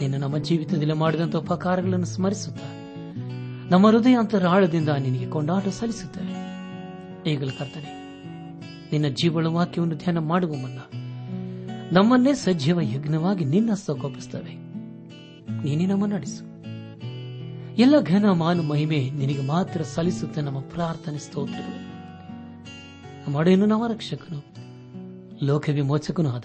ನೀನು ನಮ್ಮ ಜೀವಿತದಲ್ಲಿ ಮಾಡಿದಂತಹ ಉಪಕಾರಗಳನ್ನು ಸ್ಮರಿಸುತ್ತ, ನಮ್ಮ ಹೃದಯ ಅಂತರಾಳದಿಂದ ನಿನಗೆ ಕೊಂಡಾಟ ಸಲ್ಲಿಸುತ್ತೇವೆ ಈಗಲೂ ಕರ್ತನೆ, ನಿನ್ನ ಜೀವಳ ವಾಕ್ಯವನ್ನು ಧ್ಯಾನ ಮಾಡುವ ಮುನ್ನ ನಮ್ಮನ್ನೇ ಸಜೀವ ಯಜ್ಞವಾಗಿ ನಿನ್ನ ಸೊಗೊಪ್ಪಿಸುತ್ತವೆ ನೀನೇ ನಮ್ಮ ನಡೆಸು. ಎಲ್ಲ ಘನ ಮಾನು ಮಹಿಮೆ ನಿನಗೆ ಮಾತ್ರ ಸಲ್ಲಿಸುತ್ತೆ ನಮ್ಮ ಪ್ರಾರ್ಥನೆ ಸ್ತೋತ್ರಗಳು. ನಮ್ಮಡೆಯನ್ನು ನಮ್ಮ ರಕ್ಷಕನು ಲೋಕ ವಿಮೋಚಕನೂ ಆದ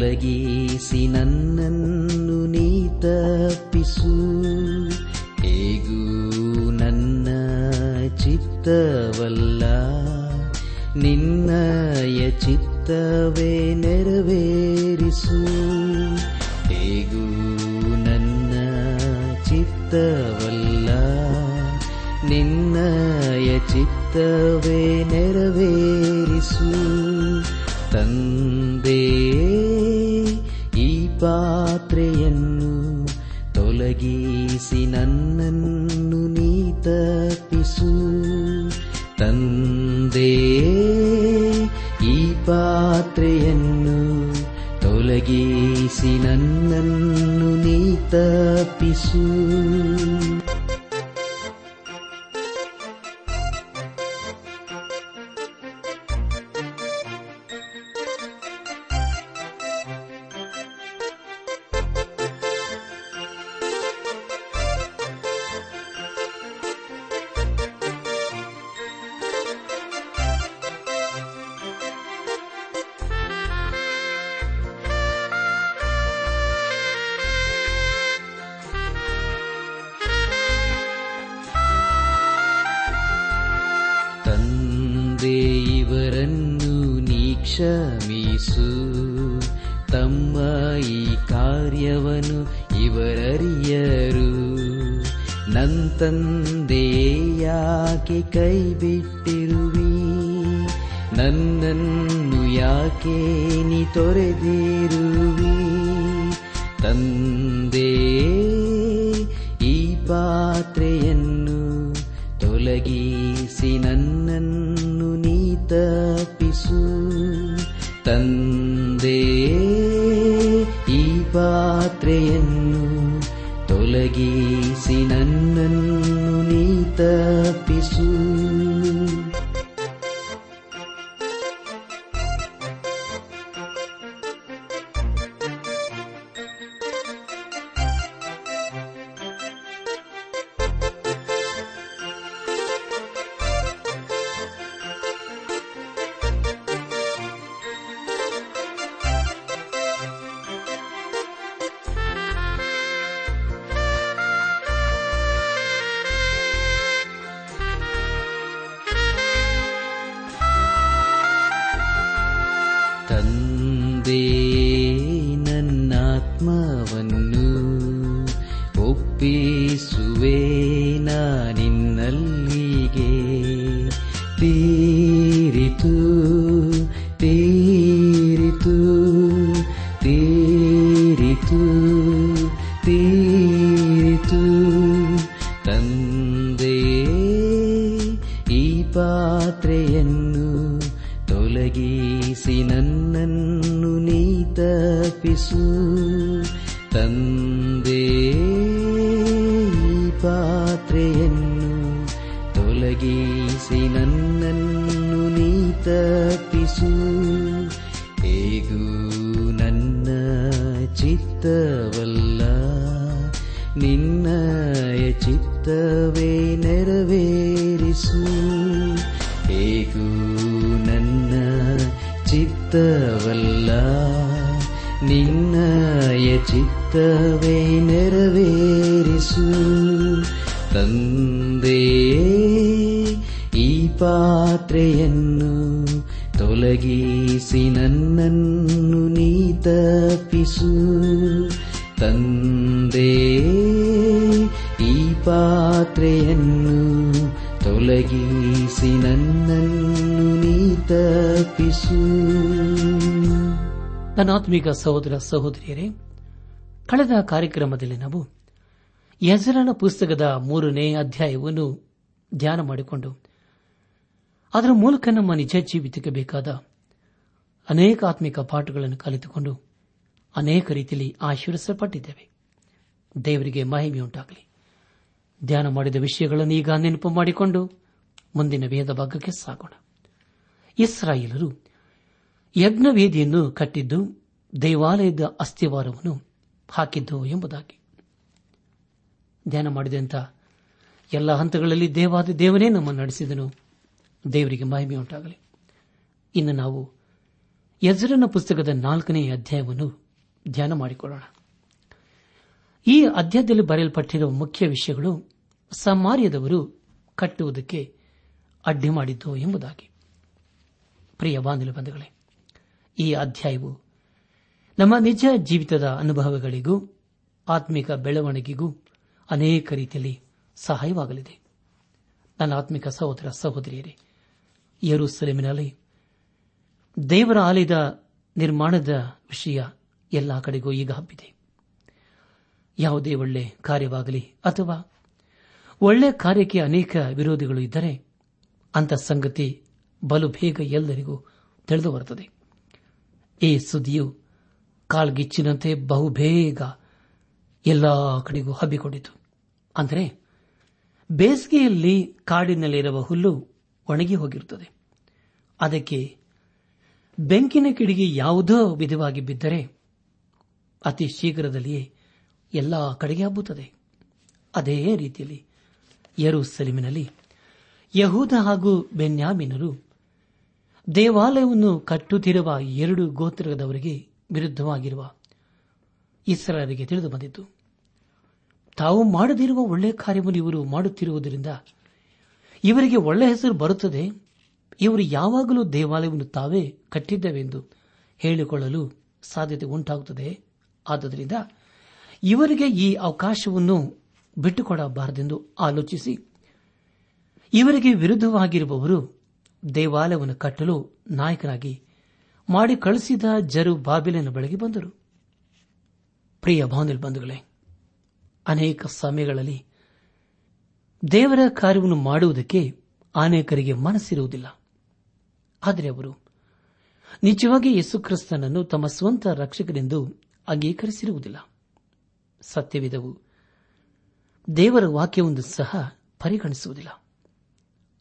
ತೊಲಗಿಸಿ ನನ್ನನ್ನು ನೀ ತಪ್ಪಿಸು. ಹೇಗೂ ನನ್ನ ಚಿತ್ತವಲ್ಲ, ನಿನ್ನಯ ಚಿತ್ತವೇ ನೆರವೇರಿಸು. ಹೇಗೂ ನನ್ನ ಚಿತ್ತವಲ್ಲ, ನಿನ್ನಯ ಚಿತ್ತವೇ ನೆರವೇರಿಸು ತೊಲಗಿಸಿ ನನ್ನನ್ನು ನೀ ತಪ್ಪಿಸು. ತಂದೆ ಈ ಪಾತ್ರೆಯನ್ನು ತೊಲಗಿಸಿ ನನ್ನನ್ನು ನೀ ತಪ್ಪಿಸು. ತಂದೆ ತಂದೆ ಹೇಗೂ ನನ್ನ ಚಿತ್ತವಲ್ಲ ನಿನ್ನಯ ಚಿತ್ತವೇ ನೆರವೇರಿಸು. ತಂದೆ ಈ ಪಾತ್ರೆಯನ್ನು ತೊಲಗಿಸಿ ನನ್ನನ್ನು ನೀ ತಪ್ಪಿಸು. ತಂದೆ ಈ ಪಾತ್ರೆಯನ್ನು ತೊಲಗಿಸಿ ನನ್ನನ್ನು ನೀ ತಪ್ಪಿಸು ಸಹೋದರ ಸಹೋದರಿಯರೇ, ಕಳೆದ ಕಾರ್ಯಕ್ರಮದಲ್ಲಿ ನಾವು ಯಜರನ ಪುಸ್ತಕದ ಮೂರನೇ ಅಧ್ಯಾಯವನ್ನು ಧ್ಯಾನ ಮಾಡಿಕೊಂಡು, ಅದರ ಮೂಲಕ ನಮ್ಮ ನಿಜ ಜೀವಿತಕ್ಕೆ ಬೇಕಾದ ಅನೇಕ ಆತ್ಮಿಕ ಪಾಠಗಳನ್ನು ಕಲಿತುಕೊಂಡು ಅನೇಕ ರೀತಿಯಲ್ಲಿ ಆಶೀರ್ವಿಸಲ್ಪಟ್ಟಿದ್ದೇವೆ ದೇವರಿಗೆ ಮಹಿಮೆಯುಂಟಾಗಲಿ. ಧ್ಯಾನ ಮಾಡಿದ ವಿಷಯಗಳನ್ನು ಈಗ ನೆನಪು ಮಾಡಿಕೊಂಡು ಮುಂದಿನ ವೇದ ಭಾಗಕ್ಕೆ ಸಾಗೋಣ. ಇಸ್ರಾಯೇಲರು ಯಜ್ಞವೇದಿಯನ್ನು ಕಟ್ಟಿದ್ದು ದೇವಾಲಯದ ಅಸ್ಥಿವಾರವನ್ನು ಹಾಕಿದ್ದು ಎಂಬುದಾಗಿ. ಧ್ಯಾನ ಮಾಡಿದಂಥ ಎಲ್ಲ ಹಂತಗಳಲ್ಲಿ ದೇವಾದ ದೇವನೇ ನಮ್ಮನ್ನು ನಡೆಸಿದನು. ದೇವರಿಗೆ ಮಹಿಮೆಯುಂಟಾಗಲಿ. ಇನ್ನು ನಾವು ಯಜ್ರನ ಪುಸ್ತಕದ ನಾಲ್ಕನೇ ಅಧ್ಯಾಯವನ್ನು ಧ್ಯಾನ ಮಾಡಿಕೊಳ್ಳೋಣ. ಈ ಅಧ್ಯಾಯದಲ್ಲಿ ಬರೆಯಲ್ಪಟ್ಟಿರುವ ಮುಖ್ಯ ವಿಷಯಗಳು ಸಮಾರ್ಯದವರು ಕಟ್ಟುವುದಕ್ಕೆ ಅಡ್ಡಿ ಮಾಡಿದ್ದು ಎಂಬುದಾಗಿ. ಪ್ರಿಯ ಬಾಂಧವ ಬಂಧುಗಳೇ, ಈ ಅಧ್ಯಾಯವು ನಮ್ಮ ನಿಜ ಜೀವಿತದ ಅನುಭವಗಳಿಗೂ ಆತ್ಮಿಕ ಬೆಳವಣಿಗೆಗೂ ಅನೇಕ ರೀತಿಯಲ್ಲಿ ಸಹಾಯವಾಗಲಿದೆ. ನನ್ನ ಆತ್ಮಿಕ ಸಹೋದರ ಸಹೋದರಿಯರೇ, ಯರೂಸಲೇಮಿನಲ್ಲಿ ದೇವರ ಆಲಯದ ನಿರ್ಮಾಣದ ವಿಷಯ ಎಲ್ಲ ಕಡೆಗೂ ಈಗ ಹಬ್ಬಿದೆ. ಯಾವುದೇ ಒಳ್ಳೆ ಕಾರ್ಯವಾಗಲಿ ಅಥವಾ ಒಳ್ಳೆ ಕಾರ್ಯಕ್ಕೆ ಅನೇಕ ವಿರೋಧಿಗಳು ಇದ್ದರೆ ಅಂತ ಸಂಗತಿ ಬಲು ಬೇಗ ಎಲ್ಲರಿಗೂ ತಿಳಿದು ಬರುತ್ತದೆ. ಈ ಸುದ್ದಿಯು ಕಾಳ್ಗಿಚ್ಚಿನಂತೆ ಬಹುಬೇಗ ಎಲ್ಲ ಕಡೆಗೂ ಹಬ್ಬಿಕೊಂಡಿತು. ಅಂದರೆ ಬೇಸಿಗೆಯಲ್ಲಿ ಕಾಡಿನಲ್ಲಿರುವ ಹುಲ್ಲು ಒಣಗಿ ಹೋಗಿರುತ್ತದೆ. ಅದಕ್ಕೆ ಬೆಂಕಿನ ಕಿಡಿಗೆ ಯಾವುದೋ ವಿಧವಾಗಿ ಬಿದ್ದರೆ ಅತಿ ಶೀಘ್ರದಲ್ಲಿಯೇ ಎಲ್ಲ ಕಡೆಗೆ ಹಬ್ಬುತ್ತದೆ. ಅದೇ ರೀತಿಯಲ್ಲಿ ಯರೂಸಲಿಮಿನಲ್ಲಿ ಯಹೂದ ಹಾಗೂ ಬೆನ್ಯಾಮಿನರು ದೇವಾಲಯವನ್ನು ಕಟ್ಟುತ್ತಿರುವ ಎರಡು ಗೋತ್ರದವರಿಗೆ ವಿರುದ್ಧವಾಗಿರುವ ಇಸ್ರಾರಿಗೆ ತಿಳಿದು ಬಂದಿತು. ತಾವು ಮಾಡದಿರುವ ಒಳ್ಳೆಯ ಕಾರ್ಯವನ್ನು ಇವರು ಮಾಡುತ್ತಿರುವುದರಿಂದ ಇವರಿಗೆ ಒಳ್ಳೆ ಹೆಸರು ಬರುತ್ತದೆ. ಇವರು ಯಾವಾಗಲೂ ದೇವಾಲಯವನ್ನು ತಾವೇ ಕಟ್ಟಿದ್ದೇವೆಂದು ಹೇಳಿಕೊಳ್ಳಲು ಸಾಧ್ಯತೆ ಉಂಟಾಗುತ್ತದೆ. ಆದ್ದರಿಂದ ಇವರಿಗೆ ಈ ಅವಕಾಶವನ್ನು ಬಿಟ್ಟುಕೊಡಬಾರದೆಂದು ಆಲೋಚಿಸಿ, ಇವರಿಗೆ ವಿರುದ್ಧವಾಗಿರುವವರು ದೇವಾಲಯವನ್ನು ಕಟ್ಟಲು ನಾಯಕರಾಗಿ ಮಾಡಿ ಕಳಿಸಿದ ಜರು ಬಾಬಿಲಿನ ಬಳಿಗೆ ಬಂದರು. ಪ್ರಿಯ ಭಾವನೆಲ್ ಬಂಧುಗಳೇ ಅನೇಕ ಸಮಯಗಳಲ್ಲಿ ದೇವರ ಕಾರ್ಯವನ್ನು ಮಾಡುವುದಕ್ಕೆ ಅನೇಕರಿಗೆ ಮನಸ್ಸಿರುವುದಿಲ್ಲ. ಆದರೆ ಅವರು ನಿಜವಾಗಿ ಯೇಸುಕ್ರಿಸ್ತನನ್ನು ತಮ್ಮ ಸ್ವಂತ ರಕ್ಷಕರೆಂದು ಅಂಗೀಕರಿಸಿರುವುದಿಲ್ಲ. ಸತ್ಯವಿದವು. ದೇವರ ವಾಕ್ಯವೊಂದು ಸಹ ಪರಿಗಣಿಸುವುದಿಲ್ಲ.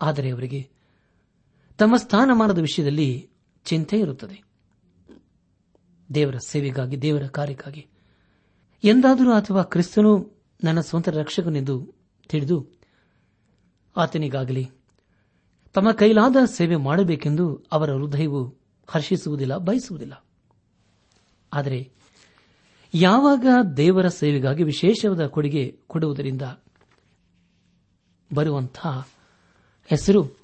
ಆದರೆ ಅವರಿಗೆ ತಮ್ಮ ಸ್ಥಾನಮಾನದ ವಿಷಯದಲ್ಲಿ ಚಿಂತೆ ಇರುತ್ತದೆ. ದೇವರ ಸೇವೆಗಾಗಿ, ದೇವರ ಕಾರ್ಯಕ್ಕಾಗಿ ಎಂದಾದರೂ ಅಥವಾ ಕ್ರಿಸ್ತನು ನನ್ನ ಸ್ವಂತ ರಕ್ಷಕನೆಂದು ತಿಳಿದು ಆತನಿಗಾಗಲಿ ತಮ್ಮ ಕೈಲಾದ ಸೇವೆ ಮಾಡಬೇಕೆಂದು ಅವರ ಹೃದಯವು ಹರ್ಷಿಸುವುದಿಲ್ಲ, ಬಯಸುವುದಿಲ್ಲ. ಆದರೆ ಯಾವಾಗ ದೇವರ ಸೇವೆಗಾಗಿ ವಿಶೇಷವಾದ ಕೊಡುಗೆ ಕೊಡುವುದರಿಂದ ಬರುವಂತಹ ಹೆಸರು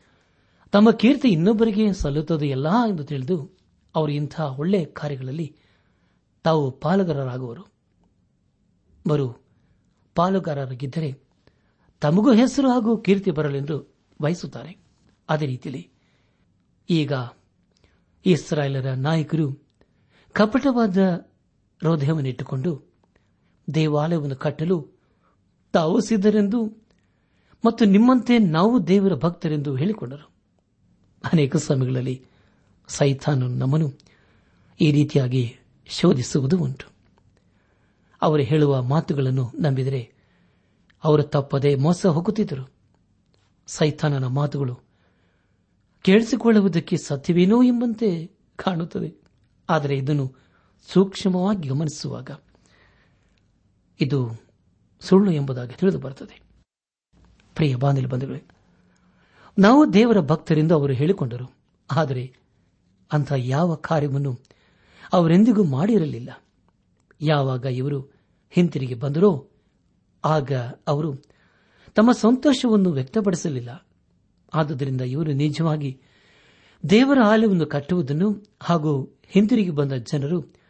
ತಮ್ಮ ಕೀರ್ತಿ ಇನ್ನೊಬ್ಬರಿಗೆ ಸಲ್ಲುತ್ತದೆಯಲ್ಲ ಎಂದು ತಿಳಿದು ಅವರು ಇಂತಹ ಒಳ್ಳೆಯ ಕಾರ್ಯಗಳಲ್ಲಿ ತಾವು ಪಾಲುಗಾರರಾಗುವರು. ಬರು ಪಾಲುಗಾರರಾಗಿದ್ದರೆ ತಮಗೂ ಹೆಸರು ಹಾಗೂ ಕೀರ್ತಿ ಬರಲೆಂದು ಬಯಸುತ್ತಾರೆ. ಅದೇ ರೀತಿಯಲ್ಲಿ ಈಗ ಇಸ್ರಾಯೇಲರ ನಾಯಕರು ಕಪಟವಾದ ಹೃದಯವನ್ನಿಟ್ಟುಕೊಂಡು ದೇವಾಲಯವನ್ನು ಕಟ್ಟಲು ತಾವು ಸಿದ್ಧರೆಂದು ಮತ್ತು ನಿಮ್ಮಂತೆ ನಾವು ದೇವರ ಭಕ್ತರೆಂದು ಹೇಳಿಕೊಂಡರು. ಅನೇಕ ಸಮಯಗಳಲ್ಲಿ ಸೈತಾನು ನಮ್ಮನ್ನು ಈ ರೀತಿಯಾಗಿ ಶೋಧಿಸುವುದು ಉಂಟು. ಅವರು ಹೇಳುವ ಮಾತುಗಳನ್ನು ನಂಬಿದರೆ ಅವರು ತಪ್ಪದೆ ಮೋಸ ಹೋಗುತ್ತಿದ್ದರು. ಸೈತಾನನ ಮಾತುಗಳು ಕೇಳಿಸಿಕೊಳ್ಳುವುದಕ್ಕೆ ಸತ್ಯವೇನೋ ಎಂಬಂತೆ ಕಾಣುತ್ತದೆ ಆದರೆ ಇದನ್ನು ಸೂಕ್ಷ್ಮವಾಗಿ ಗಮನಿಸುವಾಗ ಇದು ಸುಳ್ಳು ಎಂಬುದಾಗಿ ತಿಳಿದು ಬರುತ್ತದೆ. ಪ್ರಿಯ ಬಾಂಧವ ಬಂಧುಗಳೇ, ನಾವು ದೇವರ ಭಕ್ತರಿಂದ ಅವರು ಹೇಳಿಕೊಂಡರು, ಆದರೆ ಅಂಥ ಯಾವ ಕಾರ್ಯವನ್ನು ಅವರೆಂದಿಗೂ ಮಾಡಿರಲಿಲ್ಲ. ಯಾವಾಗ ಇವರು ಹಿಂತಿರುಗಿ ಬಂದರೋ, ಆಗ ಅವರು ತಮ್ಮ ಸಂತೋಷವನ್ನು ವ್ಯಕ್ತಪಡಿಸಲಿಲ್ಲ. ಆದುದರಿಂದ ಇವರು ನಿಜವಾಗಿ ದೇವರ ಆಲಯವನ್ನು ಕಟ್ಟುವುದನ್ನು ಹಾಗೂ ಹಿಂತಿರುಗಿ ಬಂದ ಜನರು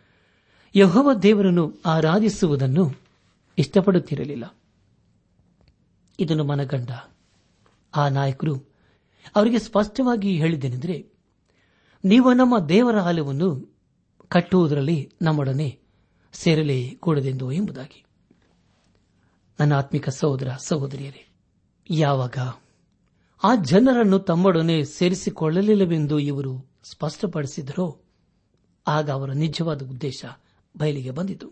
ಯಹೋವ ದೇವರನ್ನು ಆರಾಧಿಸುವುದನ್ನು ಇಷ್ಟಪಡುತ್ತಿರಲಿಲ್ಲ. ಇದನ್ನು ಮನಗಂಡ ಆ ನಾಯಕರು ಅವರಿಗೆ ಸ್ಪಷ್ಟವಾಗಿ ಹೇಳಿದ್ದೇನೆಂದರೆ, ನೀವು ನಮ್ಮ ದೇವರ ಆಲಯವನ್ನು ಕಟ್ಟುವುದರಲ್ಲಿ ನಮ್ಮೊಡನೆ ಸೇರಲೇ ಕೂಡದೆಂದು ಎಂಬುದಾಗಿ. ನನ್ನ ಆತ್ಮಿಕ ಸಹೋದರ ಸಹೋದರಿಯರೇ, ಯಾವಾಗ ಆ ಜನರನ್ನು ತಮ್ಮೊಡನೆ ಸೇರಿಸಿಕೊಳ್ಳಲಿಲ್ಲವೆಂದು ಇವರು ಸ್ಪಷ್ಟಪಡಿಸಿದರೋ, ಆಗ ಅವರ ನಿಜವಾದ ಉದ್ದೇಶ ಬಯಲಿಗೆ ಬಂದಿತು.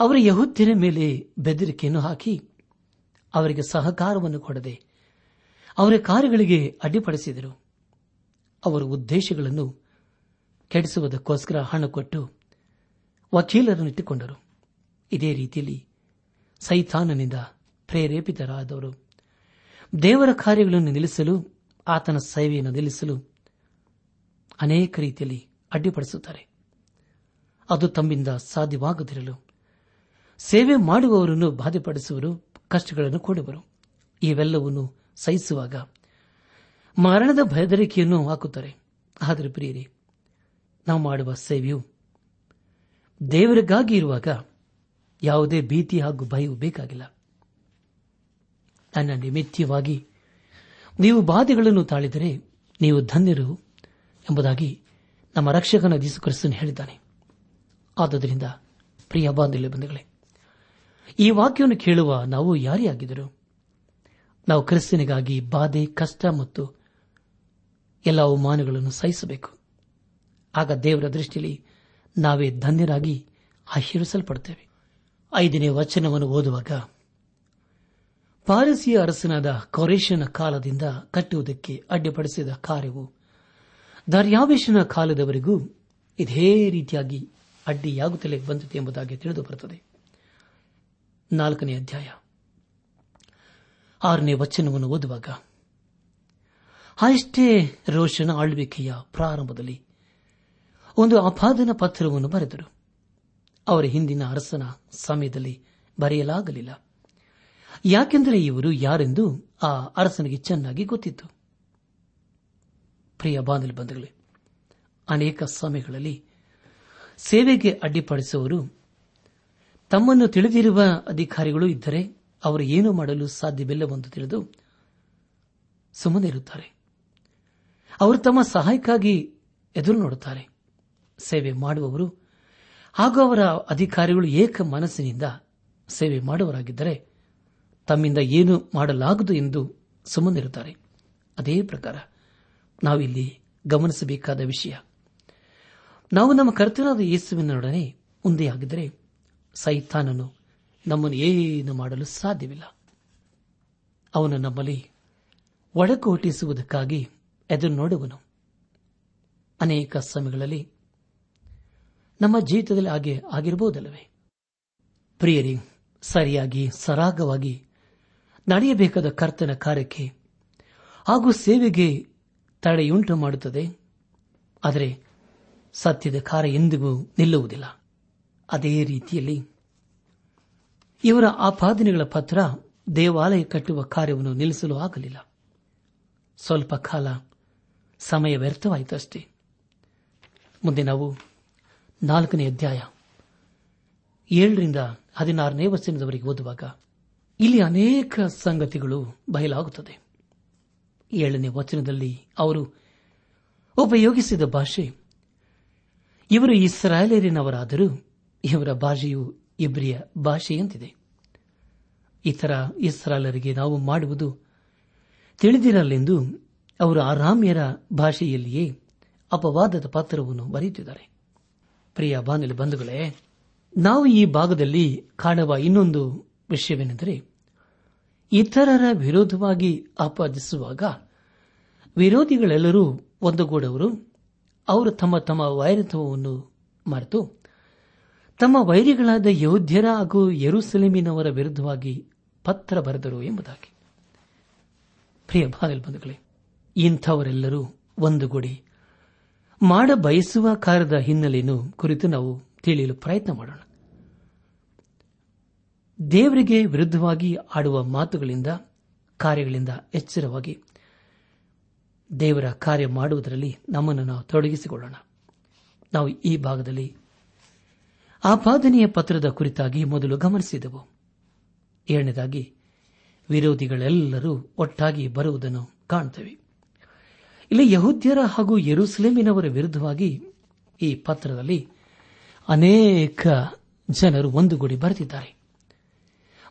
ಅವರ ಯಹುದ್ಯರ ಮೇಲೆ ಬೆದರಿಕೆಯನ್ನು ಹಾಕಿ ಅವರಿಗೆ ಸಹಕಾರವನ್ನು ಕೊಡದೆ ಅವರ ಕಾರ್ಯಗಳಿಗೆ ಅಡ್ಡಿಪಡಿಸಿದರು. ಅವರ ಉದ್ದೇಶಗಳನ್ನು ಕೆಡಿಸುವುದಕ್ಕೋಸ್ಕರ ಹಣ ಕೊಟ್ಟು ವಕೀಲರನ್ನು ಇಟ್ಟುಕೊಂಡರು. ಇದೇ ರೀತಿಯಲ್ಲಿ ಸೈತಾನನಿಂದ ಪ್ರೇರೇಪಿತರಾದವರು. ದೇವರ ಕಾರ್ಯಗಳನ್ನು ನಿಲ್ಲಿಸಲು, ಆತನ ಸೇವೆಯನ್ನು ನಿಲ್ಲಿಸಲು ಅನೇಕ ರೀತಿಯಲ್ಲಿ ಅಡ್ಡಿಪಡಿಸುತ್ತಾರೆ. ಅದು ತಮ್ಮಿಂದ ಸಾಧ್ಯವಾಗದಿರಲು. ಸೇವೆ ಮಾಡುವವರನ್ನು ಬಾಧೆಪಡಿಸುವರು, ಕಷ್ಟಗಳನ್ನು ಕೊಡುವರು. ಇವೆಲ್ಲವನ್ನು ಸಹಿಸುವಾಗ ಮರಣದ ಭಯದರಿಕೆಯನ್ನು ಹಾಕುತ್ತಾರೆ. ಆದರೆ ಪ್ರಿಯರಿ, ನಾವು ಮಾಡುವ ಸೇವೆಯು ದೇವರಿಗಾಗಿ ಇರುವಾಗ ಯಾವುದೇ ಭೀತಿ ಹಾಗೂ ಭಯವು ಬೇಕಾಗಿಲ್ಲ. ನನ್ನ ನಿಮಿತ್ತವಾಗಿ ನೀವು ಬಾಧೆಗಳನ್ನು ತಾಳಿದರೆ ನೀವು ಧನ್ಯರು ಎಂಬುದಾಗಿ ನಮ್ಮ ರಕ್ಷಕನ ಕ್ರಿಸ್ತನು ಹೇಳಿದ್ದಾನೆ. ಆದುದರಿಂದ, ಪ್ರಿಯ ಬಾಂಧವ್ಯ ಬಂಧುಗಳೇ, ಈ ವಾಕ್ಯವನ್ನು ಕೇಳುವ ನಾವು ಯಾರೇ ಆಗಿದ್ದರು, ನಾವು ಕ್ರಿಸ್ತನಿಗಾಗಿ ಬಾಧೆ, ಕಷ್ಟ ಮತ್ತು ಎಲ್ಲ ಅವಮಾನಗಳನ್ನು ಸಹಿಸಬೇಕು. ಆಗ ದೇವರ ದೃಷ್ಟಿಯಲ್ಲಿ ನಾವೇ ಧನ್ಯರಾಗಿ ಆಶೀರ್ವಿಸಲ್ಪಡುತ್ತೇವೆ. ಐದನೇ ವಚನವನ್ನು ಓದುವಾಗ, ಪಾರಸಿಯ ಅರಸನಾದ ಕೊರೇಶನ ಕಾಲದಿಂದ ಕಟ್ಟುವುದಕ್ಕೆ ಅಡ್ಡಿಪಡಿಸಿದ ಕಾರ್ಯವು ದರ್ಯಾವೇಶನ ಕಾಲದವರೆಗೂ ಇದೇ ರೀತಿಯಾಗಿ ಅಡ್ಡಿಯಾಗುತ್ತಲೇ ಬಂದಿದೆ ಎಂಬುದಾಗಿ ತಿಳಿದು ಬರುತ್ತದೆ ನಾಲ್ಕನೇ ಅಧ್ಯಾಯ. ಆರನೇ ವಚನವನ್ನು ಓದುವಾಗ ಅಷ್ಟೇ ರೋಷನ ಆಳ್ವಿಕೆಯ ಪ್ರಾರಂಭದಲ್ಲಿ ಒಂದು ಅಪಾದನ ಪತ್ರವನ್ನು ಬರೆದರು. ಅವರ ಹಿಂದಿನ ಅರಸನ ಸಮಯದಲ್ಲಿ ಬರೆಯಲಾಗಲಿಲ್ಲ. ಯಾಕೆಂದರೆ ಇವರು ಯಾರೆಂದು ಆ ಅರಸನಿಗೆ ಚೆನ್ನಾಗಿ ಗೊತ್ತಿತ್ತು. ಪ್ರಿಯ ಬಾಂಧಲ್ ಬಂಧುಗಳೇ ಅನೇಕ ಸಮಯಗಳಲ್ಲಿ ಸೇವೆಗೆ ಅಡ್ಡಿಪಡಿಸುವವರು. ತಮ್ಮನ್ನು ತಿಳಿದಿರುವ ಅಧಿಕಾರಿಗಳು ಇದ್ದರೆ ಅವರು ಏನು ಮಾಡಲು ಸಾಧ್ಯವಿಲ್ಲವೆಂದು ತಿಳಿದು ಸುಮ್ಮನಿರುತ್ತಾರೆ ಅವರು ತಮ್ಮ ಸಹಾಯಕ್ಕಾಗಿ ಎದುರು ನೋಡುತ್ತಾರೆ. ಸೇವೆ ಮಾಡುವವರು ಹಾಗೂ ಅವರ ಅಧಿಕಾರಿಗಳು ಏಕ ಮನಸ್ಸಿನಿಂದ ಸೇವೆ ಮಾಡುವರಾಗಿದ್ದರೆ ತಮ್ಮಿಂದ ಏನು ಮಾಡಲಾಗದು ಎಂದು ಸುಮ್ಮನಿರುತ್ತಾರೆ. ಅದೇ ಪ್ರಕಾರ ನಾವಿಲ್ಲಿ ಗಮನಿಸಬೇಕಾದ ವಿಷಯ. ನಾವು ನಮ್ಮ ಕರ್ತನಾದ ಯೇಸುವಿನೊಡನೆ ಒಂದೇ ಆಗಿದ್ದರೆ ಸೈತಾನನು ನಮ್ಮನ್ನು ಏನು ಮಾಡಲು ಸಾಧ್ಯವಿಲ್ಲ. ಅವನು ನಮ್ಮಲ್ಲಿ ಒಡಕು ಹುಟ್ಟಿಸುವುದಕ್ಕಾಗಿ ಎದುರು ನೋಡುವನು. ಅನೇಕ ಸಮಯಗಳಲ್ಲಿ ನಮ್ಮ ಜೀವಿತದಲ್ಲಿ ಹಾಗೆ ಆಗಿರಬಹುದಲ್ಲವೇ? ಪ್ರಿಯರಿ, ಸರಿಯಾಗಿ, ಸರಾಗವಾಗಿ ನಡೆಯಬೇಕಾದ ಕರ್ತನ ಕಾರ್ಯಕ್ಕೆ ಹಾಗೂ ಸೇವೆಗೆ ತಡೆಯುಂಟು ಮಾಡುತ್ತದೆ ಆದರೆ ಸತ್ಯದ ಕಾರ್ಯ ಎಂದಿಗೂ ನಿಲ್ಲುವುದಿಲ್ಲ. ಅದೇ ರೀತಿಯಲ್ಲಿ ಇವರ ಆಪಾದನೆಗಳ ಪತ್ರ ದೇವಾಲಯ ಕಟ್ಟುವ ಕಾರ್ಯವನ್ನು ನಿಲ್ಲಿಸಲು ಆಗಲಿಲ್ಲ. ಸ್ವಲ್ಪ ಕಾಲ ಸಮಯ ವ್ಯರ್ಥವಾಯಿತು ಅಷ್ಟೇ. ಮುಂದೆ ನಾವು ನಾಲ್ಕನೇ ಅಧ್ಯಾಯ ಏಳರಿಂದ ಹದಿನಾರನೇ ವರ್ಷದವರೆಗೆ ಓದುವಾಗ ಇಲ್ಲಿ ಅನೇಕ ಸಂಗತಿಗಳು ಬಯಲಾಗುತ್ತದೆ. ಏಳನೇ ವಚನದಲ್ಲಿ ಅವರು ಉಪಯೋಗಿಸಿದ ಭಾಷೆ ಇವರು ಇಸ್ರಾಯೇಲಿನವರಾದರೂ ಇವರ ಭಾಷೆಯು ಇಬ್ರಿಯ ಭಾಷೆಯಂತಿದೆ. ಇತರ ಇಸ್ರಾಲರಿಗೆ ನಾವು ಮಾಡುವುದು ತಿಳಿದಿರಲೆಂದು ಅವರು ಆರಾಮ್ಯರ ಭಾಷೆಯಲ್ಲಿಯೇ ಅಪವಾದದ ಪಾತ್ರವನ್ನು ಬರೆಯುತ್ತಿದ್ದಾರೆ. ಪ್ರಿಯ ಬಾನುಲಿ ಬಂಧುಗಳೇ, ನಾವು ಈ ಭಾಗದಲ್ಲಿ ಕಾಣುವ ಇನ್ನೊಂದು ವಿಷಯವೇನೆಂದರೆ ಇತರರ ವಿರೋಧವಾಗಿ ಆಪಾದಿಸುವಾಗ ವಿರೋಧಿಗಳೆಲ್ಲರೂ ಒಂದುಗೂಡವರು ಅವರು ತಮ್ಮ ತಮ್ಮ ವೈರತ್ವವನ್ನು ಮರೆತು, ತಮ್ಮ ವೈರಿಗಳಾದ ಯೋಧ್ಯರ ಹಾಗೂ ಯರುಸಲೇಮಿನವರ ವಿರುದ್ಧವಾಗಿ ಪತ್ರ ಬರೆದರು ಎಂಬುದಾಗಿ. ಪ್ರಿಯ ಬಂಧುಗಳೇ, ಇಂಥವರೆಲ್ಲರೂ ಒಂದುಗೂಡಿ ಮಾಡ ಬಯಸುವ ಕಾರ್ಯದ ಹಿನ್ನೆಲೆಯನ್ನು ಕುರಿತು ನಾವು ತಿಳಿಯಲು ಪ್ರಯತ್ನ ಮಾಡೋಣ. ದೇವರಿಗೆ ವಿರುದ್ಧವಾಗಿ ಆಡುವ ಮಾತುಗಳಿಂದ, ಕಾರ್ಯಗಳಿಂದ ಎಚ್ಚರವಾಗಿ ದೇವರ ಕಾರ್ಯ ಮಾಡುವುದರಲ್ಲಿ ನಮ್ಮನ್ನು ನಾವು ತೊಡಗಿಸಿಕೊಳ್ಳೋಣ. ನಾವು ಈ ಭಾಗದಲ್ಲಿ ಆಪಾದನೆಯ ಪತ್ರದ ಕುರಿತಾಗಿ ಮೊದಲು ಗಮನಿಸಿದೆವು. ಏಳನೇದಾಗಿ ವಿರೋಧಿಗಳೆಲ್ಲರೂ ಒಟ್ಟಾಗಿ ಬರುವುದನ್ನು ಕಾಣುತ್ತೇವೆ ಇಲ್ಲಿ ಯಹೂದ್ಯರ ಹಾಗೂ ಯೆರೂಸಲೇಮಿನವರ ವಿರುದ್ಧವಾಗಿ ಈ ಪತ್ರದಲ್ಲಿ ಅನೇಕ ಜನರು ಒಂದುಗೂಡಿ ಬರೆದಿದ್ದಾರೆ.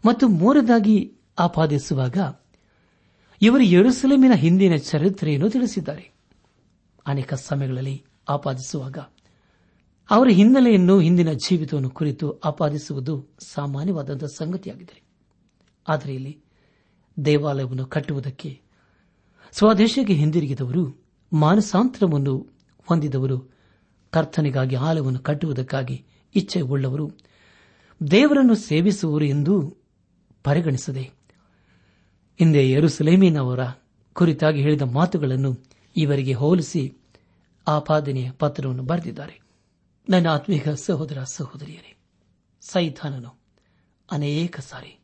ಮತ್ತು ಮೂರದಾಗಿ ಆಪಾದಿಸುವಾಗ ಇವರು ಯೆರೂಸಲೇಮಿನ ಹಿಂದಿನ ಚರಿತ್ರೆಯನ್ನು ತಿಳಿಸಿದ್ದಾರೆ. ಅನೇಕ ಸಮಯಗಳಲ್ಲಿ ಆಪಾದಿಸುವಾಗ ಅವರ ಹಿನ್ನೆಲೆಯನ್ನು, ಹಿಂದಿನ ಜೀವಿತವನ್ನು ಕುರಿತು ಆಪಾದಿಸುವುದು ಸಾಮಾನ್ಯವಾದಂತಹ ಸಂಗತಿಯಾಗಿದೆ. ಆದರೆ ಇಲ್ಲಿ ದೇವಾಲಯವನ್ನು ಕಟ್ಟುವುದಕ್ಕೆ ಸ್ವದೇಶಕ್ಕೆ ಹಿಂದಿರುಗಿದವರು, ಮಾನಸಾಂತರವನ್ನು ಹೊಂದಿದವರು, ಕರ್ತನಿಗಾಗಿ ಆಲಯವನ್ನು ಕಟ್ಟುವುದಕ್ಕಾಗಿ ಇಚ್ಛೆ ಉಳ್ಳವರು ದೇವರನ್ನು ಸೇವಿಸುವರು ಎಂದು ಪರಿಗಣಿಸದೆ ಹಿಂದೆ ಯರುಸಲೇಮಿನವರ ಕುರಿತಾಗಿ ಹೇಳಿದ ಮಾತುಗಳನ್ನು ಇವರಿಗೆ ಹೋಲಿಸಿ ಆಪಾದನೆಯ ಪತ್ರವನ್ನು ಬರೆದಿದ್ದಾರೆ. ನನ್ನ ಆತ್ಮೀಕ ಸಹೋದರ ಸಹೋದರಿಯರೇ, ಸೈತಾನನು ಅನೇಕ ಸಾರಿ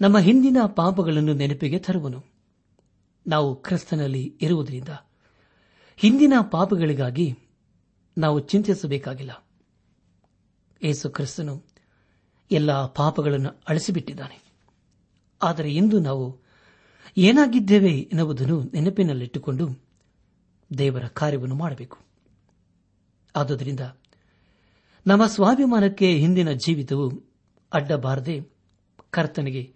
ನಮ್ಮ ಹಿಂದಿನ ಪಾಪಗಳನ್ನು ನೆನಪಿಗೆ ತರುವನು. ನಾವು ಕ್ರಿಸ್ತನಲ್ಲಿ ಇರುವುದರಿಂದ ಹಿಂದಿನ ಪಾಪಗಳಿಗಾಗಿ ನಾವು ಚಿಂತಿಸಬೇಕಾಗಿಲ್ಲ. ಏಸು ಕ್ರಿಸ್ತನು ಎಲ್ಲ ಪಾಪಗಳನ್ನು ಅಳಿಸಿಬಿಟ್ಟಿದ್ದಾನೆ. ಆದರೆ ಇಂದು ನಾವು ಏನಾಗಿದ್ದೇವೆ ಎನ್ನುವುದನ್ನು ನೆನಪಿನಲ್ಲಿಟ್ಟುಕೊಂಡು ದೇವರ ಕಾರ್ಯವನ್ನು ಮಾಡಬೇಕು. ಆದುದರಿಂದ ನಮ್ಮ ಸ್ವಾಭಿಮಾನಕ್ಕೆ ಹಿಂದಿನ ಜೀವಿತವು ಅಡ್ಡಬಾರದೆ ಕರ್ತನಿಗೆ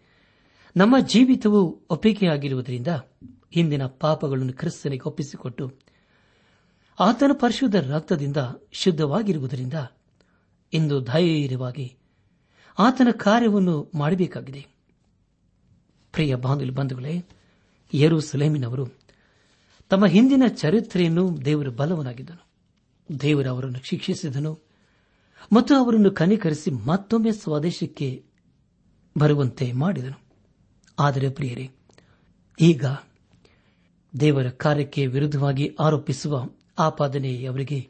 ನಮ್ಮ ಜೀವಿತವು ಒಪ್ಪಿಗೆಯಾಗಿರುವುದರಿಂದ ಹಿಂದಿನ ಪಾಪಗಳನ್ನು ಕ್ರಿಸ್ತನಿಗೆ ಒಪ್ಪಿಸಿಕೊಟ್ಟು ಆತನ ಪರಿಶುದ್ಧ ರಕ್ತದಿಂದ ಶುದ್ಧವಾಗಿರುವುದರಿಂದ ಇಂದು ಧೈರ್ಯವಾಗಿ ಆತನ ಕಾರ್ಯವನ್ನು ಮಾಡಬೇಕಾಗಿದೆ. ಪ್ರಿಯ ಬಾಂಧುಲು ಬಂಧುಗಳೇ ಯರು ಸಲೇಮಿನವರು ತಮ್ಮ ಹಿಂದಿನ ಚರಿತ್ರೆಯನ್ನು ದೇವರ ಬಲವನಾಗಿದ್ದನು ದೇವರು ಅವರನ್ನು ಶಿಕ್ಷಿಸಿದನು ಮತ್ತು ಅವರನ್ನು ಕನಿಕರಿಸಿ ಮತ್ತೊಮ್ಮೆ ಸ್ವದೇಶಕ್ಕೆ ಬರುವಂತೆ ಮಾಡಿದನು. ಆದರೆ ಪ್ರಿಯರೇ, ಈಗ ದೇವರ ಕಾರ್ಯಕ್ಕೆ ವಿರುದ್ಧವಾಗಿ ಆರೋಪಿಸುವ ಆಪಾದನೆ ಅವರಿಗೆ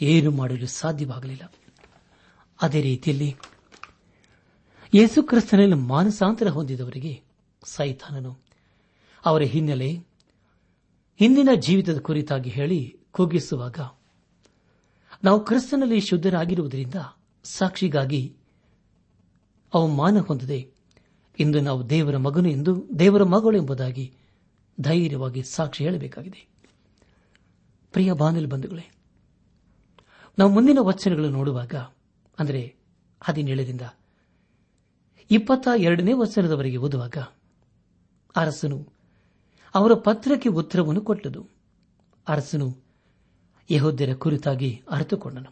ಏನು ಮಾಡಲು ಸಾಧ್ಯವಾಗಲಿಲ್ಲ. ಅದೇ ರೀತಿಯಲ್ಲಿ ಯೇಸುಕ್ರಿಸ್ತನಲ್ಲಿ ಮಾನಸಾಂತರ ಹೊಂದಿದವರಿಗೆ ಸೈತಾನನು. ಅವರ ಹಿನ್ನೆಲೆ ಹಿಂದಿನ ಜೀವಿತದ ಕುರಿತಾಗಿ ಹೇಳಿ ಕುಗ್ಗಿಸುವಾಗ, ನಾವು ಕ್ರಿಸ್ತನಲ್ಲಿ ಶುದ್ಧರಾಗಿರುವುದರಿಂದ ಸಾಕ್ಷಿಗಾಗಿ ಅವಮಾನ ಹೊಂದದೆ. ಇಂದು ನಾವು ದೇವರ ಮಗನು ಎಂದು, ದೇವರ ಮಗಳು ಎಂಬುದಾಗಿ ಧೈರ್ಯವಾಗಿ ಸಾಕ್ಷಿ ಹೇಳಬೇಕಾಗಿದೆ. ಪ್ರಿಯ ಬಾನಲ್ ಬಂಧುಗಳೇ, ನಾವು ಮುಂದಿನ ವಚನಗಳನ್ನು ನೋಡುವಾಗ, ಅಂದರೆ ಹದಿನೇಳರಿಂದ ಇಪ್ಪತ್ತ ಎರಡನೇ ವಚನದವರೆಗೆ ಓದುವಾಗ ಅರಸನು ಅವರ ಪತ್ರಕ್ಕೆ ಉತ್ತರವನ್ನು ಕೊಟ್ಟದು ಅರಸನು ಯಹೋದ್ಯರ ಕುರಿತಾಗಿ ಅರಿತುಕೊಂಡನು.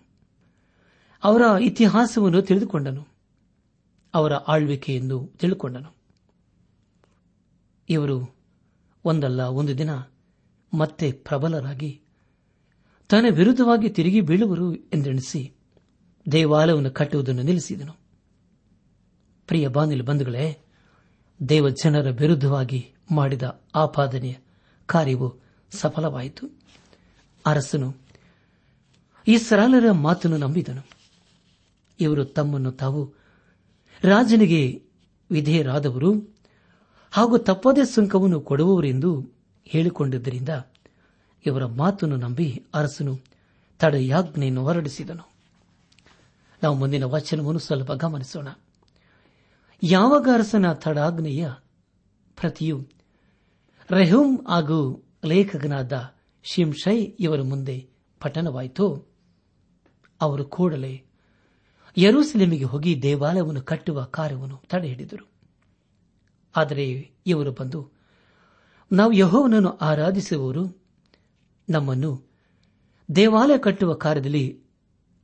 ಅವರ ಇತಿಹಾಸವನ್ನು ತಿಳಿದುಕೊಂಡನು. ಅವರ ಆಳ್ವಿಕೆ ಎಂದು ತಿಳಿದುಕೊಂಡನು ಇವರು ಒಂದಲ್ಲ, ಒಂದು ದಿನ ಮತ್ತೆ ಪ್ರಬಲರಾಗಿ ತನ್ನ ವಿರುದ್ಧವಾಗಿ ತಿರುಗಿ ಬೀಳುವರು ಎಂದೆಣಿಸಿ ದೇವಾಲಯವನ್ನು ಕಟ್ಟುವುದನ್ನು ನಿಲ್ಲಿಸಿದನು. ಪ್ರಿಯ ಬಾನಿಲು ಬಂಧುಗಳೇ ದೇವ ಜನರ ವಿರುದ್ಧವಾಗಿ ಮಾಡಿದ ಆಪಾದನೆಯ ಕಾರ್ಯವು ಸಫಲವಾಯಿತು. ಅರಸನು ಈ ಸರಳರ ಮಾತನ್ನು ನಂಬಿದನು. ಇವರು ತಮ್ಮನ್ನು ತಾವು ರಾಜನಿಗೆ ವಿಧೇಯರಾದವರು ಹಾಗೂ ತಪ್ಪದೇ ಸುಂಕವನ್ನು ಕೊಡುವವರೆಂದು ಹೇಳಿಕೊಂಡಿದ್ದರಿಂದ ಇವರ ಮಾತನ್ನು ನಂಬಿ ಅರಸನು ತಡೆಯಾಜ್ಞೆಯನ್ನು ಹೊರಡಿಸಿದನು. ನಾವು ಮುಂದಿನ ವಚನವನ್ನು ಸ್ವಲ್ಪ ಗಮನಿಸೋಣ. ಯಾವಾಗ ಅರಸನ ಥಡಾಗ್ನೆಯ ಪ್ರತಿಯು? ರೆಹೂಮ್ ಹಾಗೂ ಲೇಖಕನಾದ ಶಿಂಶೈ ಇವರ ಮುಂದೆ ಪಠನವಾಯಿತು. ಅವರು ಕೂಡಲೇ ಯರೂಸಲೇಮಿಗೆ ಹೋಗಿ ದೇವಾಲಯವನ್ನು ಕಟ್ಟುವ ಕಾರ್ಯವನ್ನು ತಡೆಹಿಡಿದರು. ಆದರೆ ಇವರು ಬಂದು, ನಾವು ಯಹೋವನನ್ನು ಆರಾಧಿಸುವವರು, ನಮ್ಮನ್ನು ದೇವಾಲಯ ಕಟ್ಟುವ ಕಾರ್ಯದಲ್ಲಿ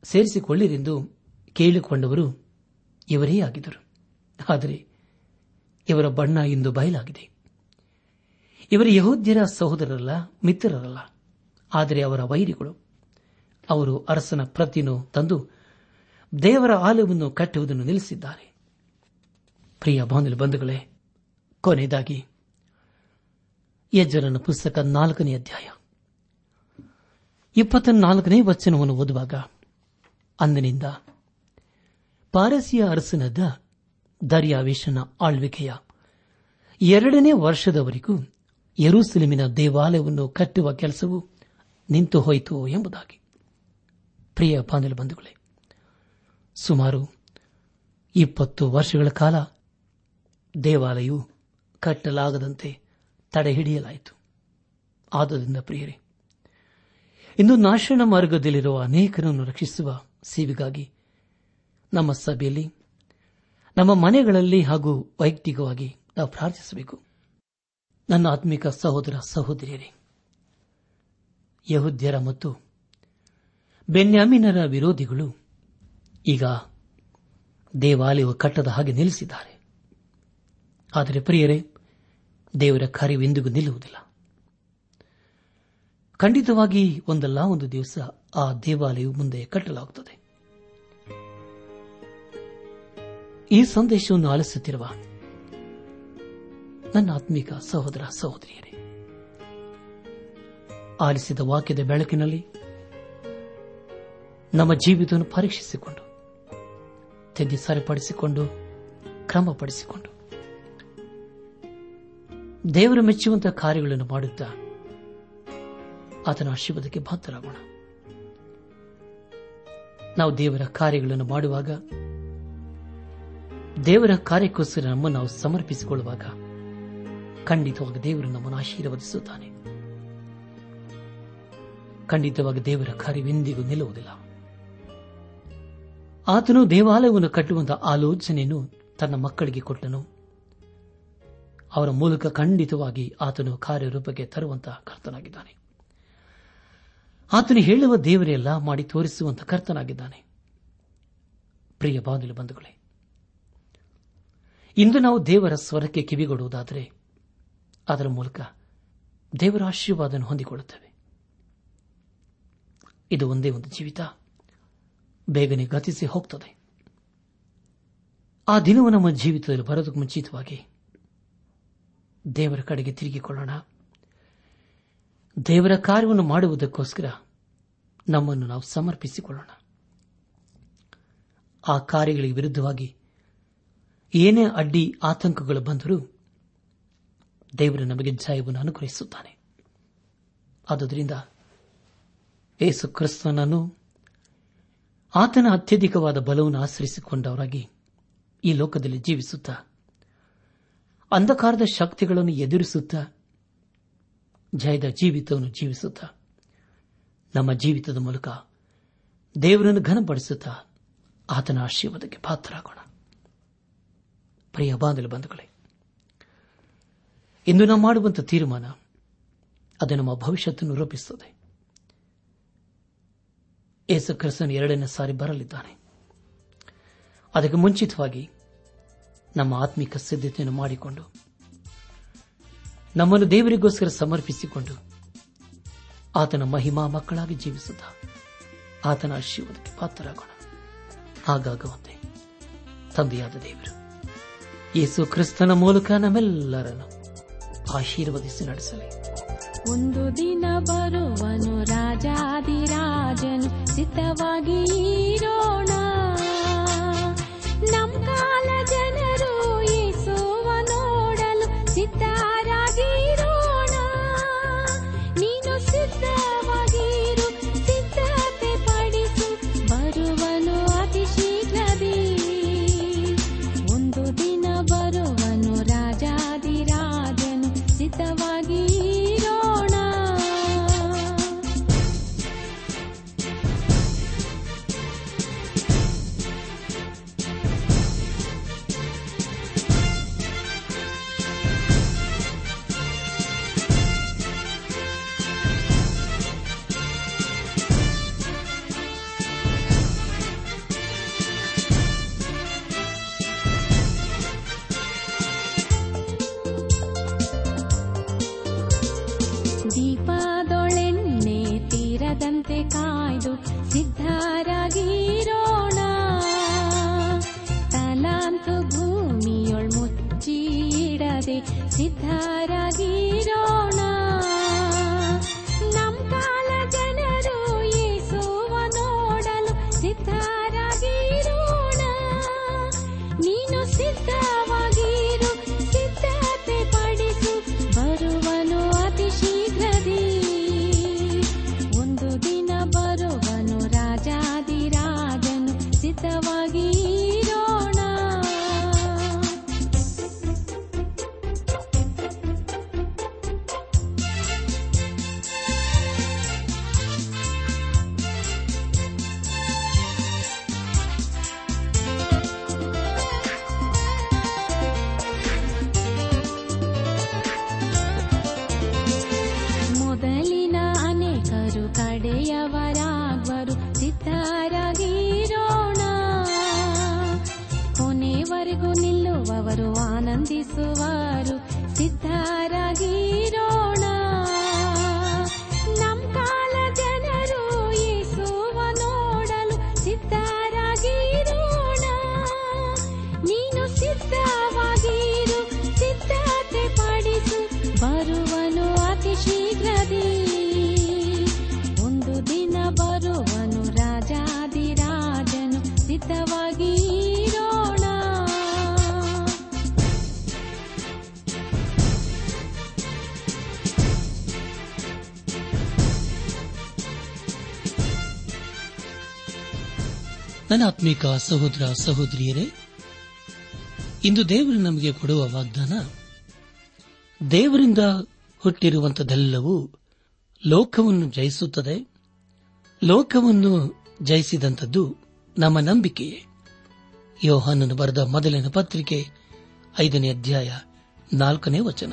ಸೇರಿಸಿಕೊಳ್ಳಿರೆಂದು ಕೇಳಿಕೊಂಡವರು ಇವರೇ ಆಗಿದ್ದರು. ಆದರೆ ಇವರ ಬಣ್ಣ ಇಂದು ಬಯಲಾಗಿದೆ. ಇವರ ಯಹೋದ್ಯರ ಸಹೋದರರಲ್ಲ, ಮಿತ್ರರಲ್ಲ. ಆದರೆ ಅವರ ವೈರಿಗಳು. ಅವರು ಅರಸನ ಪ್ರತಿಯನ್ನು ತಂದು ದೇವರ ಆಲಯವನ್ನು ಕಟ್ಟುವುದನ್ನು ನಿಲ್ಲಿಸಿದ್ದಾರೆ. ಪ್ರಿಯ ಬಾಂಧವ ಬಂಧುಗಳೇ, ಕೊನೆಯದಾಗಿ ಯಜ್ಜರನ ಪುಸ್ತಕ ನಾಲ್ಕನೇ ಅಧ್ಯಾಯ. ಇಪ್ಪತ್ತ ನಾಲ್ಕನೇ ವಚನವನ್ನು ಓದುವಾಗ ಅಂದಿನಿಂದ ಪಾರಸಿಯ ಅರಸನಾದ ದರ್ಯಾವೇಶನ ಆಳ್ವಿಕೆಯ. ಎರಡನೇ ವರ್ಷದವರೆಗೂ ಯರೂಸಲೇಮಿನ ದೇವಾಲಯವನ್ನು ಕಟ್ಟುವ ಕೆಲಸವು ನಿಂತು ಹೋಯಿತು ಎಂಬುದಾಗಿ. ಪ್ರಿಯ ಪಾನಲ್ ಬಂಧುಗಳೇ, ಸುಮಾರು ಇಪ್ಪತ್ತು ವರ್ಷಗಳ ಕಾಲ ದೇವಾಲಯವು ಕಟ್ಟಲಾಗದಂತೆ ತಡೆಹಿಡಿಯಲಾಯಿತು. ಆದ್ದರಿಂದ ಪ್ರಿಯರೇ, ಇಂದು ನಾಶನ ಮಾರ್ಗದಲ್ಲಿರುವ ಅನೇಕರನ್ನು ರಕ್ಷಿಸುವ ಸೇವೆಗಾಗಿ ನಮ್ಮ ಸಭೆಯಲ್ಲಿ ನಮ್ಮ ಮನೆಗಳಲ್ಲಿ ಹಾಗೂ ವೈಯಕ್ತಿಕವಾಗಿ ನಾವು ಪ್ರಾರ್ಥಿಸಬೇಕು. ನನ್ನ ಆತ್ಮಿಕ ಸಹೋದರ ಸಹೋದರಿಯರೇ, ಯಹುದ್ಯರ ಮತ್ತು ಬೆನ್ಯಾಮಿನರ ವಿರೋಧಿಗಳು ಈಗ ದೇವಾಲಯವು ಕಟ್ಟದ ಹಾಗೆ ನಿಲ್ಲಿಸಿದ್ದಾರೆ. ಆದರೆ ಪ್ರಿಯರೇ, ದೇವರ ಕಾರ್ಯವೆಂದಿಗೂ ನಿಲ್ಲುವುದಿಲ್ಲ. ಖಂಡಿತವಾಗಿ ಒಂದಲ್ಲ, ಒಂದು ದಿವಸ ಆ ದೇವಾಲಯವು ಮುಂದೆ ಕಟ್ಟಲಾಗುತ್ತದೆ. ಈ ಸಂದೇಶವನ್ನು ಆಲಿಸುತ್ತಿರುವ ನನ್ನ ಆತ್ಮಿಕ ಸಹೋದರ ಸಹೋದರಿಯರೇ, ಆಲಿಸಿದ ವಾಕ್ಯದ ಬೆಳಕಿನಲ್ಲಿ ನಮ್ಮ ಜೀವಿತವನ್ನು ಪರೀಕ್ಷಿಸಿಕೊಂಡು ತೆಗೆದು ಸರಿಪಡಿಸಿಕೊಂಡು ಕ್ರಮಪಡಿಸಿಕೊಂಡು, ದೇವರು ಮೆಚ್ಚುವಂತಹ ಕಾರ್ಯಗಳನ್ನು ಮಾಡುತ್ತಾ ಆತನ ಆಶೀರ್ವಾದಕ್ಕೆ ಭಾತರಾಗೋಣ ನಾವು ದೇವರ ಕಾರ್ಯಗಳನ್ನು ಮಾಡುವಾಗ ದೇವರ ಕಾರ್ಯಕ್ಕೋಸ್ಕರ ನಮ್ಮನ್ನು ನಾವು ಸಮರ್ಪಿಸಿಕೊಳ್ಳುವಾಗ ಖಂಡಿತವಾಗಿ ದೇವರು ನಮ್ಮನ್ನು ಆಶೀರ್ವದಿಸುತ್ತಾನೆ. ಖಂಡಿತವಾಗಿ ದೇವರ ಕಾರ್ಯವೆಂದಿಗೂ ನಿಲ್ಲುವುದಿಲ್ಲ. ಆತನು ದೇವಾಲಯವನ್ನು ಕಟ್ಟುವಂತಹ ಆಲೋಚನೆಯನ್ನು ತನ್ನ ಮಕ್ಕಳಿಗೆ ಕೊಟ್ಟನು. ಅವರ ಮೂಲಕ ಖಂಡಿತವಾಗಿ ಆತನು ಕಾರ್ಯರೂಪಕ್ಕೆ ತರುವಂತಹ ಕರ್ತನಾಗಿದ್ದಾನೆ. ಆತನು ಹೇಳುವ ದೇವರೆಲ್ಲ ಮಾಡಿ ತೋರಿಸುವಂತಹ ಕರ್ತನಾಗಿದ್ದಾನೆ. ಪ್ರಿಯ ಬಾಂಧವ ಬಂಧುಗಳೇ ಇಂದು ನಾವು ದೇವರ ಸ್ವರಕ್ಕೆ ಕಿವಿಗೊಡುವುದಾದರೆ ಅದರ ಮೂಲಕ ದೇವರ ಆಶೀರ್ವಾದನ ಹೊಂದಿಕೊಳ್ಳುತ್ತೇವೆ. ಇದು ಒಂದೇ ಒಂದು ಜೀವಿತ ಬೇಗನೆ ಗತಿಸಿ ಹೋಗ್ತದೆ. ಆ ದಿನವು ನಮ್ಮ ಜೀವಿತದಲ್ಲಿ ಬರೋದಕ್ಕೆ ಮುಂಚಿತವಾಗಿ ದೇವರ ಕಡೆಗೆ ತಿರುಗಿಕೊಳ್ಳೋಣ. ದೇವರ ಕಾರ್ಯವನ್ನು ಮಾಡುವುದಕ್ಕೋಸ್ಕರ ನಮ್ಮನ್ನು ನಾವು ಸಮರ್ಪಿಸಿಕೊಳ್ಳೋಣ. ಆ ಕಾರ್ಯಗಳಿಗೆ ವಿರುದ್ಧವಾಗಿ ಏನೇ ಅಡ್ಡಿ ಆತಂಕಗಳು ಬಂದರೂ ದೇವರು ನಮಗೆ ಜಯವನ್ನು ಅನುಗ್ರಹಿಸುತ್ತಾನೆ. ಆದುದರಿಂದ ಏಸು ಕ್ರಿಸ್ತನನ್ನು ಆತನ ಅತ್ಯಧಿಕವಾದ ಬಲವನ್ನು ಆಶ್ರಯಿಸಿಕೊಂಡವರಾಗಿ ಈ ಲೋಕದಲ್ಲಿ ಜೀವಿಸುತ್ತಾ, ಅಂಧಕಾರದ ಶಕ್ತಿಗಳನ್ನು ಎದುರಿಸುತ್ತಾ, ಜಯದ ಜೀವಿತವನ್ನು ಜೀವಿಸುತ್ತಾ, ನಮ್ಮ ಜೀವಿತದ ಮೂಲಕ ದೇವರನ್ನು ಘನಪಡಿಸುತ್ತಾ ಆತನ ಆಶೀರ್ವಾದಕ್ಕೆ ಪಾತ್ರರಾಗೋಣ. ಪ್ರಿಯ ಬಾಂಧಲು ಬಂಧುಗಳೇ, ಇಂದು ನಾವು ಮಾಡುವಂತಹ ತೀರ್ಮಾನ ಅದು ನಮ್ಮ ಭವಿಷ್ಯತನ್ನು ರೂಪಿಸುತ್ತದೆ. ಯೇಸು ಕ್ರಿಸ್ತನು ಎರಡನೇ ಸಾರಿ ಬರಲಿದ್ದಾನೆ. ಅದಕ್ಕೆ ಮುಂಚಿತವಾಗಿ ನಮ್ಮ ಆತ್ಮಿಕ ಸಿದ್ಧತೆಯನ್ನು ಮಾಡಿಕೊಂಡು, ನಮ್ಮನ್ನು ದೇವರಿಗೋಸ್ಕರ ಸಮರ್ಪಿಸಿಕೊಂಡು ಆತನ ಮಹಿಮಾ ಮಕ್ಕಳಾಗಿ ಜೀವಿಸುತ್ತ ಆತನ ಆಶೀರ್ವಾದಕ್ಕೆ ಪಾತ್ರರಾಗೋಣ. ಹಾಗಾಗುವಂತೆ ತಂದೆಯಾದ ದೇವರು ಯೇಸು ಕ್ರಿಸ್ತನ ಮೂಲಕ ನಮ್ಮೆಲ್ಲರನ್ನು ಆಶೀರ್ವದಿಸಿ ನಡೆಸಲಿ. ಒಂದು ದಿನ ಬರುವನು ರಾಜಾದಿರಾಜನು ಸಿದ್ಧವಾಗಿ ಇರೋಣ. ನಮ್ಮ ಕಾಲ सिद्धराजी ನಿಲ್ಲುವವರು ಆನಂದಿಸುವರು. ಸಿದ್ಧರಾಗಿರೋಣ ನನ್ನ ಆತ್ಮಿಕ ಸಹೋದರ ಸಹೋದರಿಯರೇ, ಇಂದು ದೇವರು ನಮಗೆ ಕೊಡುವ ವಾಗ್ದಾನ, ದೇವರಿಂದ ಹುಟ್ಟಿರುವಂತದೆಲ್ಲವೂ ಲೋಕವನ್ನು ಜಯಿಸುತ್ತದೆ. ಲೋಕವನ್ನು ಜಯಿಸಿದಂಥದ್ದು ನಮ್ಮ ನಂಬಿಕೆಯೇ. ಯೋಹಾನನ್ನು ಬರೆದ ಮೊದಲಿನ ಪತ್ರಿಕೆ ಐದನೇ ಅಧ್ಯಾಯ ನಾಲ್ಕನೇ ವಚನ.